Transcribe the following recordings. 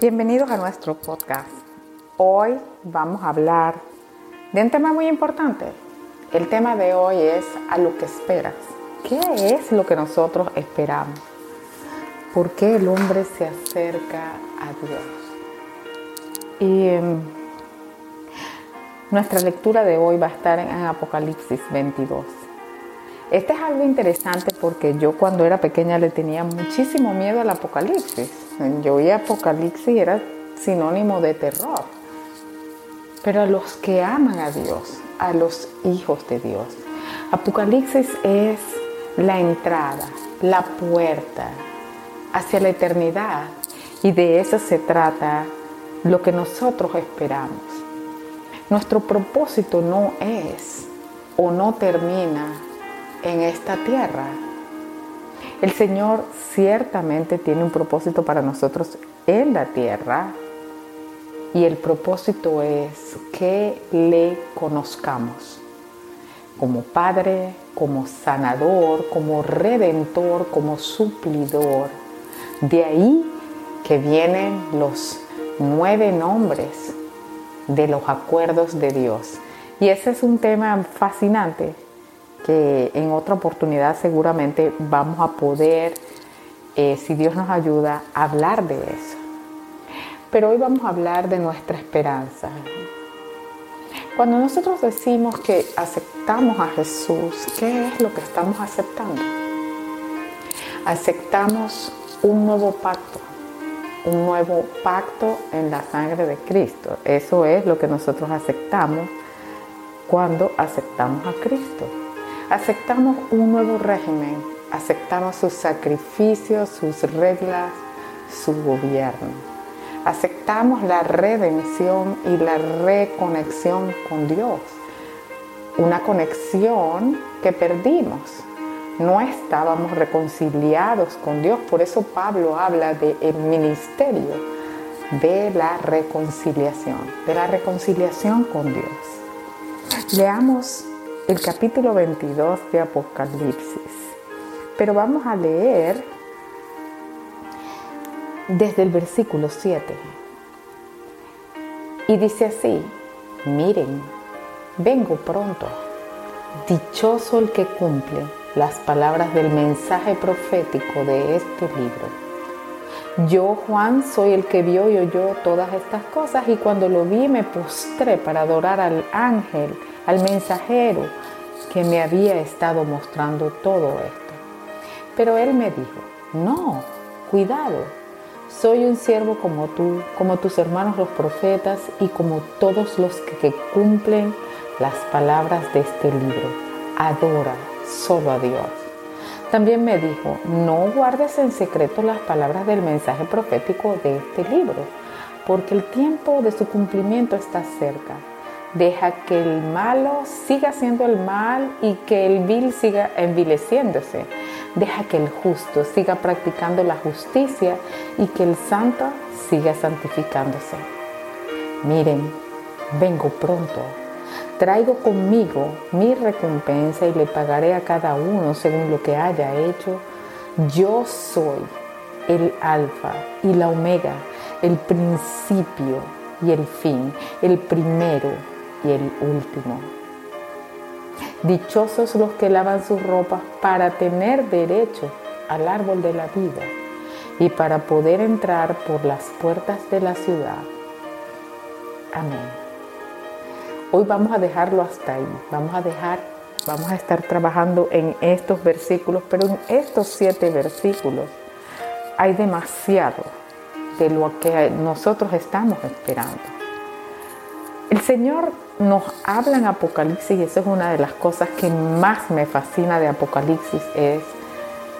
Bienvenidos a nuestro podcast. Hoy vamos a hablar de un tema muy importante. El tema de hoy es a lo que esperas. ¿Qué es lo que nosotros esperamos? ¿Por qué el hombre se acerca a Dios? Y em, nuestra lectura de hoy va a estar en Apocalipsis 22. Este es algo interesante porque yo cuando era pequeña le tenía muchísimo miedo al apocalipsis. Yo oía apocalipsis y era sinónimo de terror. Pero a los que aman a Dios, a los hijos de Dios, apocalipsis es la entrada, la puerta hacia la eternidad. Y de eso se trata lo que nosotros esperamos. Nuestro propósito no es o no termina en esta tierra. El Señor ciertamente tiene un propósito para nosotros en la tierra y el propósito es que le conozcamos como Padre, como sanador, como redentor, como suplidor. De ahí que vienen los nueve nombres de los acuerdos de Dios. Y ese es un tema fascinante que en otra oportunidad seguramente vamos a poder, eh, si Dios nos ayuda, hablar de eso. Pero hoy vamos a hablar de nuestra esperanza. Cuando nosotros decimos que aceptamos a Jesús, ¿qué es lo que estamos aceptando? Aceptamos un nuevo pacto, un nuevo pacto en la sangre de Cristo. Eso es lo que nosotros aceptamos cuando aceptamos a Cristo. Aceptamos un nuevo régimen, aceptamos sus sacrificios, sus reglas, su gobierno. Aceptamos la redención y la reconexión con Dios. Una conexión que perdimos. No estábamos reconciliados con Dios. Por eso Pablo habla del el ministerio de la reconciliación, de la reconciliación con Dios. Leamos el capítulo 22 de Apocalipsis. Pero vamos a leer desde el versículo 7. Y dice así, miren, vengo pronto. Dichoso el que cumple las palabras del mensaje profético de este libro. Yo, Juan, soy el que vio y oyó todas estas cosas y cuando lo vi me postré para adorar al ángel, al mensajero que me había estado mostrando todo esto. Pero él me dijo, no, cuidado, soy un siervo como tú, como tus hermanos los profetas y como todos los que, cumplen las palabras de este libro. Adora solo a Dios. También me dijo, no guardes en secreto las palabras del mensaje profético de este libro, porque el tiempo de su cumplimiento está cerca. Deja que el malo siga haciendo el mal y que el vil siga envileciéndose. Deja que el justo siga practicando la justicia y que el santo siga santificándose. Miren, vengo pronto. Traigo conmigo mi recompensa y le pagaré a cada uno según lo que haya hecho. Yo soy el alfa y la omega, el principio y el fin, el primero y el último. Dichosos los que lavan sus ropas para tener derecho al árbol de la vida y para poder entrar por las puertas de la ciudad. Amén. Hoy vamos a dejarlo hasta ahí. Vamos a dejar, vamos a estar trabajando en estos versículos, pero en estos siete versículos hay demasiado de lo que nosotros estamos esperando. El Señor nos habla en Apocalipsis y esa es una de las cosas que más me fascina de Apocalipsis es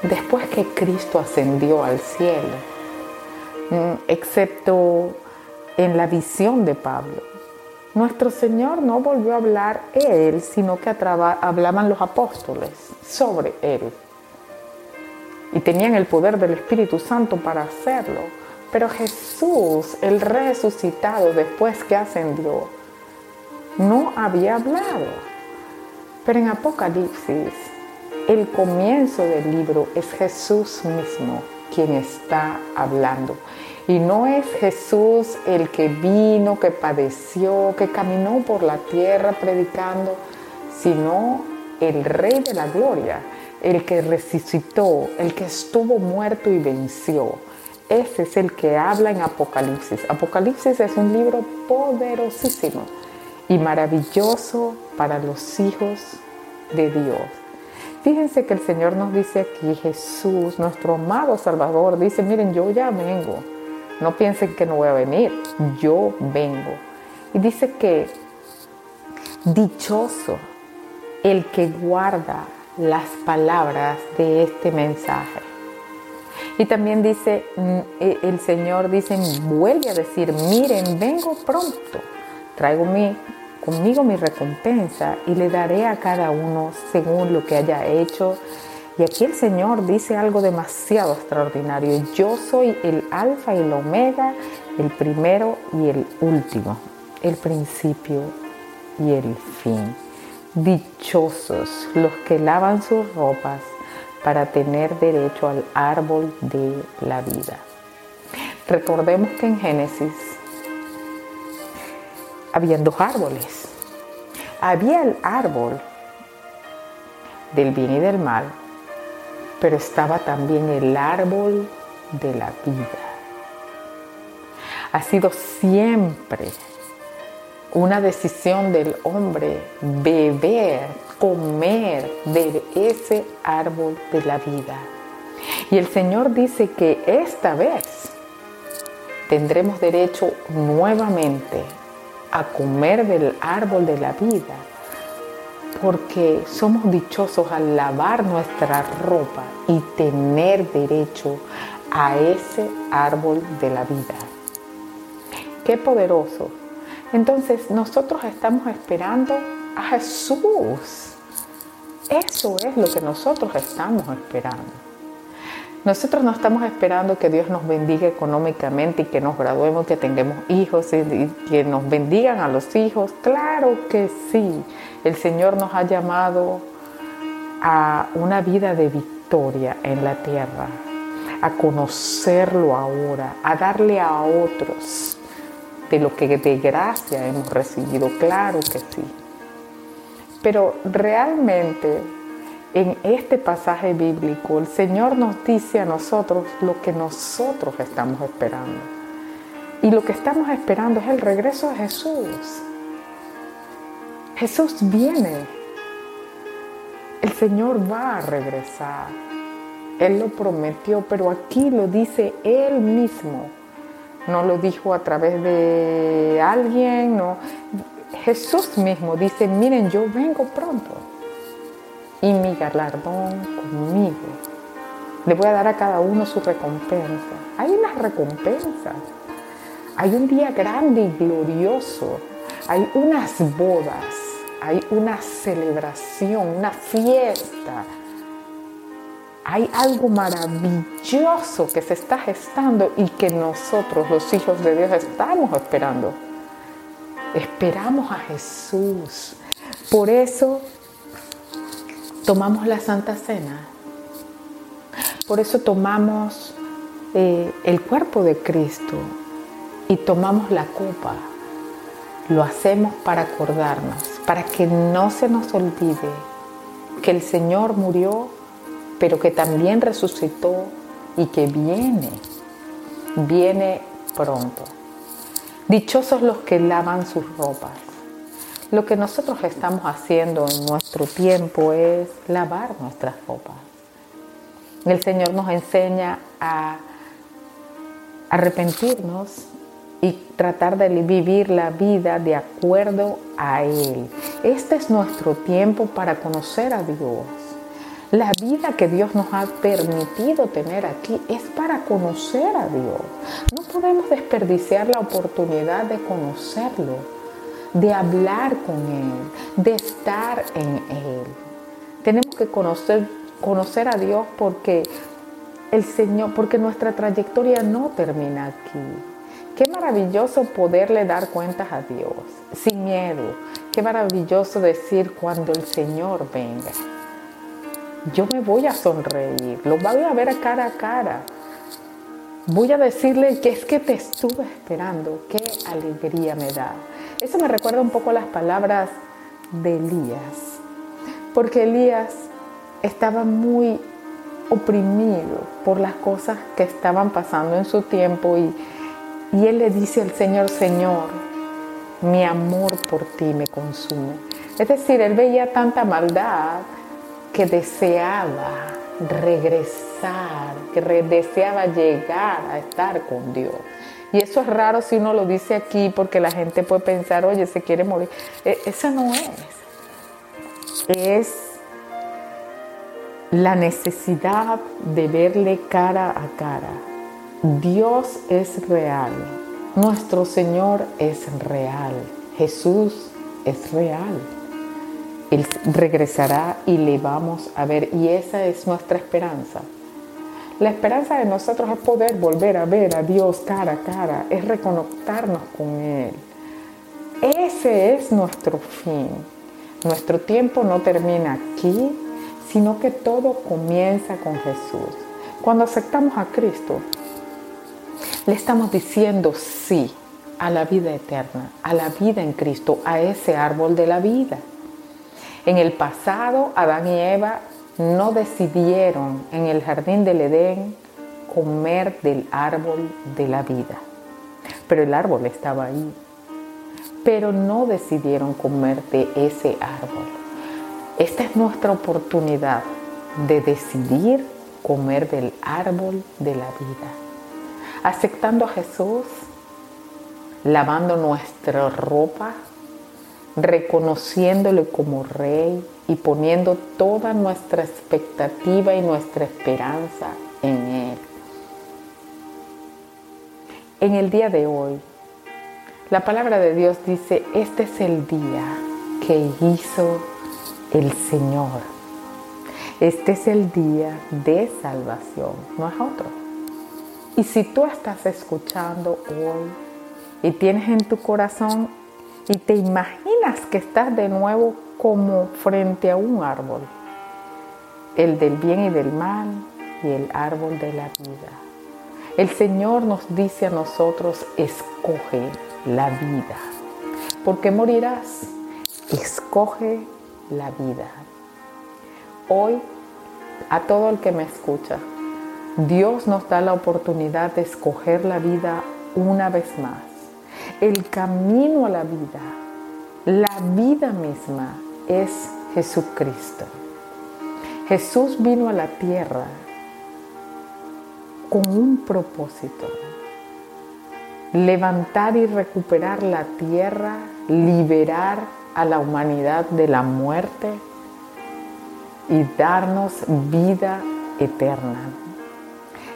después que Cristo ascendió al cielo, mm, excepto en la visión de Pablo. Nuestro Señor no volvió a hablar Él, sino que hablaban los apóstoles sobre Él. Y tenían el poder del Espíritu Santo para hacerlo. Pero Jesús, el resucitado después que ascendió, no había hablado. Pero en Apocalipsis, el comienzo del libro es Jesús mismo quien está hablando. Y no es Jesús el que vino, que padeció, que caminó por la tierra predicando, sino el Rey de la Gloria, el que resucitó, el que estuvo muerto y venció. Ese es el que habla en Apocalipsis. Apocalipsis es un libro poderosísimo y maravilloso para los hijos de Dios. Fíjense que el Señor nos dice aquí, Jesús, nuestro amado Salvador, dice, miren, yo ya vengo. No piensen que no voy a venir, yo vengo. Y dice que dichoso el que guarda las palabras de este mensaje. Y también dice, mm, e, el Señor dice, vuelve a decir, miren, vengo pronto, traigo mi, conmigo mi recompensa y le daré a cada uno según lo que haya hecho. Y aquí el Señor dice algo demasiado extraordinario. Yo soy el alfa y el omega, el primero y el último, el principio y el fin. Dichosos los que lavan sus ropas para tener derecho al árbol de la vida. Recordemos que en Génesis habían dos árboles. Había el árbol del bien y del mal, pero estaba también el árbol de la vida. Ha sido siempre una decisión del hombre beber, comer de ese árbol de la vida. Y el Señor dice que esta vez tendremos derecho nuevamente a comer del árbol de la vida, porque somos dichosos al lavar nuestra ropa y tener derecho a ese árbol de la vida. Qué poderoso entonces nosotros estamos esperando a Jesús. Eso es lo que nosotros estamos esperando. Nosotros no estamos esperando que Dios nos bendiga económicamente y que nos graduemos, que tengamos hijos y que nos bendigan a los hijos. Claro que sí. El Señor nos ha llamado a una vida de victoria en la tierra, a conocerlo ahora, a darle a otros de lo que de gracia hemos recibido, claro que sí. Pero realmente en este pasaje bíblico el Señor nos dice a nosotros lo que nosotros estamos esperando. Y lo que estamos esperando es el regreso de Jesús. Jesús viene. El Señor va a regresar. Él lo prometió, pero aquí lo dice Él mismo no lo dijo a través de alguien, no. Jesús mismo dice, miren, yo vengo pronto y mi galardón conmigo. Le voy a dar a cada uno su recompensa. Hay una recompensa. Hay un día grande y glorioso. Hay unas bodas. Hay una celebración, una fiesta hay algo maravilloso que se está gestando y que nosotros, los hijos de Dios, estamos esperando. Esperamos a Jesús. Por eso tomamos la Santa Cena. Por eso tomamos eh, el cuerpo de Cristo y tomamos la copa. Lo hacemos para acordarnos, para que no se nos olvide que el Señor murió pero que también resucitó y que viene, viene pronto. Dichosos los que lavan sus ropas. Lo que nosotros estamos haciendo en nuestro tiempo es lavar nuestras ropas. El Señor nos enseña a arrepentirnos y tratar de vivir la vida de acuerdo a Él. Este es nuestro tiempo para conocer a Dios la vida que Dios nos ha permitido tener aquí es para conocer a Dios. No podemos desperdiciar la oportunidad de conocerlo, de hablar con Él, de estar en Él. Tenemos que conocer, conocer a Dios porque el Señor, porque nuestra trayectoria no termina aquí. Qué maravilloso poderle dar cuentas a Dios sin miedo. Qué maravilloso decir cuando el Señor venga yo me voy a sonreír, lo voy a ver cara a cara. voy a decirle que es que te estuve esperando, qué alegría me da. Eso me recuerda un poco las palabras de Elías, porque Elías estaba muy oprimido por las cosas que estaban pasando en su tiempo y, y él le dice al Señor, Señor, mi amor por ti me consume. Es decir, él veía tanta maldad que deseaba regresar, que deseaba llegar a estar con Dios. Y eso es raro si uno lo dice aquí porque la gente puede pensar, oye, se quiere morir. E, eso no es. Es la necesidad de verle cara a cara. Dios es real. Nuestro Señor es real. Jesús es real. Él regresará y le vamos a ver. Y esa es nuestra esperanza. La esperanza de nosotros es poder volver a ver a Dios cara a cara, es reconectarnos con Él. Ese es nuestro fin. Nuestro tiempo no termina aquí, sino que todo comienza con Jesús. Cuando aceptamos a Cristo, le estamos diciendo sí a la vida eterna, a la vida en Cristo, a ese árbol de la vida. En el pasado, Adán y Eva no decidieron en el jardín del Edén comer del árbol de la vida, pero el árbol estaba ahí. Pero no decidieron comer de ese árbol. Esta es nuestra oportunidad de decidir comer del árbol de la vida. Aceptando a Jesús, lavando nuestra ropa, reconociéndole como Rey y poniendo toda nuestra expectativa y nuestra esperanza en Él. En el día de hoy, la palabra de Dios dice, este es el día que hizo el Señor. Este es el día de salvación, no es otro. Y si tú estás escuchando hoy y tienes en tu corazón y te imaginas que estás de nuevo como frente a un árbol, el del bien y del mal y el árbol de la vida. El Señor nos dice a nosotros, escoge la vida, porque morirás, escoge la vida. Hoy, a todo el que me escucha, Dios nos da la oportunidad de escoger la vida una vez más. El camino a la vida, la vida misma es Jesucristo. Jesús vino a la tierra con un propósito, levantar y recuperar la tierra, liberar a la humanidad de la muerte y darnos vida eterna.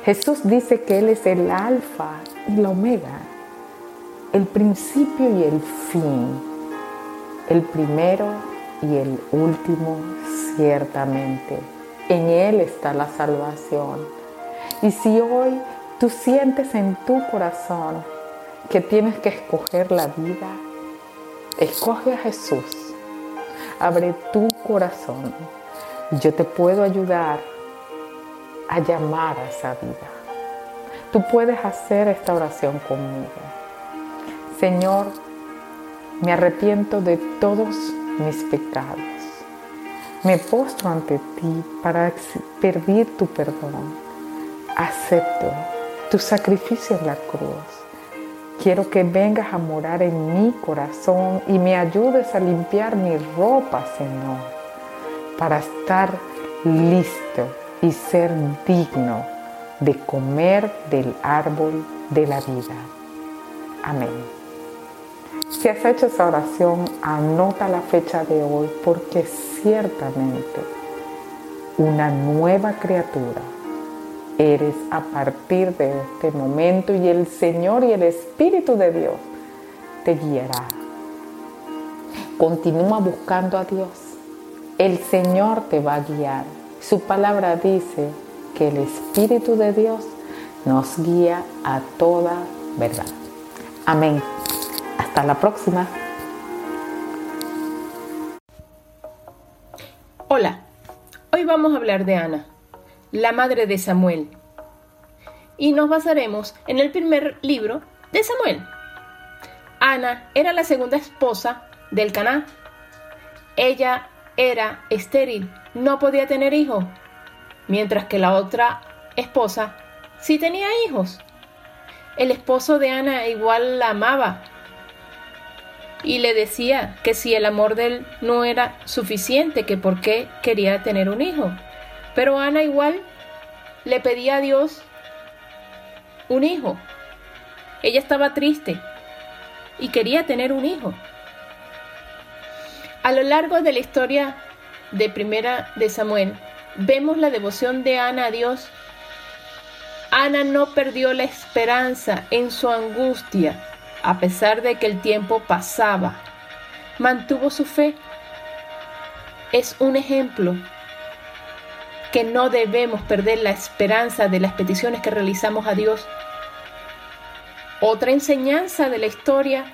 Jesús dice que Él es el alfa y la omega, el principio y el fin, el primero y el último ciertamente. En Él está la salvación. Y si hoy tú sientes en tu corazón que tienes que escoger la vida, escoge a Jesús. Abre tu corazón. Yo te puedo ayudar a llamar a esa vida. Tú puedes hacer esta oración conmigo. Señor, me arrepiento de todos mis pecados. Me postro ante ti para pedir tu perdón. Acepto tu sacrificio en la cruz. Quiero que vengas a morar en mi corazón y me ayudes a limpiar mi ropa, Señor, para estar listo y ser digno de comer del árbol de la vida. Amén. Si has hecho esa oración, anota la fecha de hoy porque ciertamente una nueva criatura eres a partir de este momento y el Señor y el Espíritu de Dios te guiará. Continúa buscando a Dios. El Señor te va a guiar. Su palabra dice que el Espíritu de Dios nos guía a toda verdad. Amén. Hasta la próxima. Hola, hoy vamos a hablar de Ana, la madre de Samuel. y nos basaremos en el primer libro de Samuel. Ana era la segunda esposa del Caná. Ella era estéril, no podía tener hijos, mientras que la otra esposa sí tenía hijos. El esposo de Ana igual la amaba y le decía que si el amor de él no era suficiente, que por qué quería tener un hijo. Pero Ana igual le pedía a Dios un hijo. Ella estaba triste y quería tener un hijo. A lo largo de la historia de Primera de Samuel, vemos la devoción de Ana a Dios. Ana no perdió la esperanza en su angustia, a pesar de que el tiempo pasaba. Mantuvo su fe. Es un ejemplo que no debemos perder la esperanza de las peticiones que realizamos a Dios. Otra enseñanza de la historia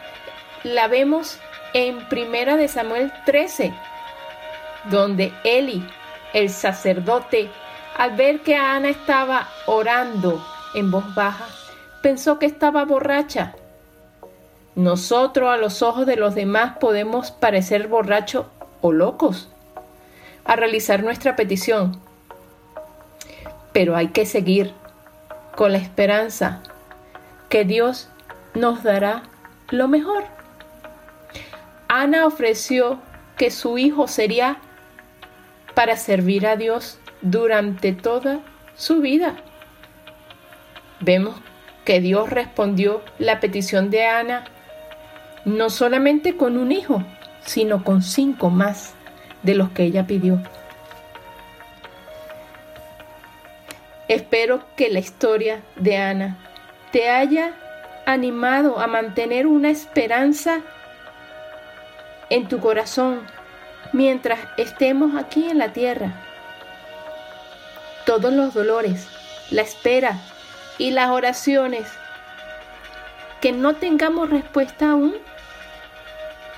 la vemos en Primera de Samuel 13, donde Eli, el sacerdote, al ver que Ana estaba orando en voz baja, pensó que estaba borracha. Nosotros a los ojos de los demás podemos parecer borrachos o locos a realizar nuestra petición, pero hay que seguir con la esperanza que Dios nos dará lo mejor. Ana ofreció que su hijo sería para servir a Dios durante toda su vida. Vemos que Dios respondió la petición de Ana no solamente con un hijo, sino con cinco más de los que ella pidió. Espero que la historia de Ana te haya animado a mantener una esperanza en tu corazón mientras estemos aquí en la tierra. Todos los dolores, la espera y las oraciones que no tengamos respuesta aún,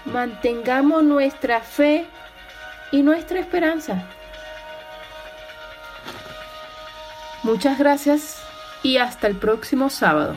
mantengamos nuestra fe y nuestra esperanza. Muchas gracias y hasta el próximo sábado.